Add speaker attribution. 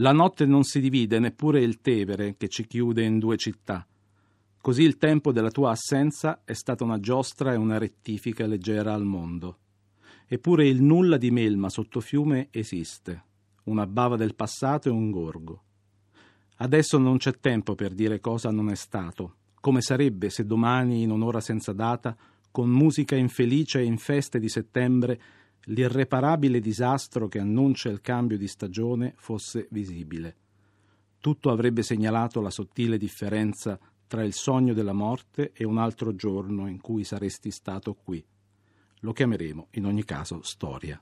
Speaker 1: La notte non si divide neppure il Tevere che ci chiude in due città. Così il tempo della tua assenza è stata una giostra e una rettifica leggera al mondo. Eppure il nulla di melma sotto fiume esiste, una bava del passato e un gorgo. Adesso non c'è tempo per dire cosa non è stato, come sarebbe se domani, in un'ora senza data, con musica infelice e in feste di settembre, l'irreparabile disastro che annuncia il cambio di stagione fosse visibile. Tutto avrebbe segnalato la sottile differenza tra il sogno della morte e un altro giorno in cui saresti stato qui. Lo chiameremo in ogni caso storia.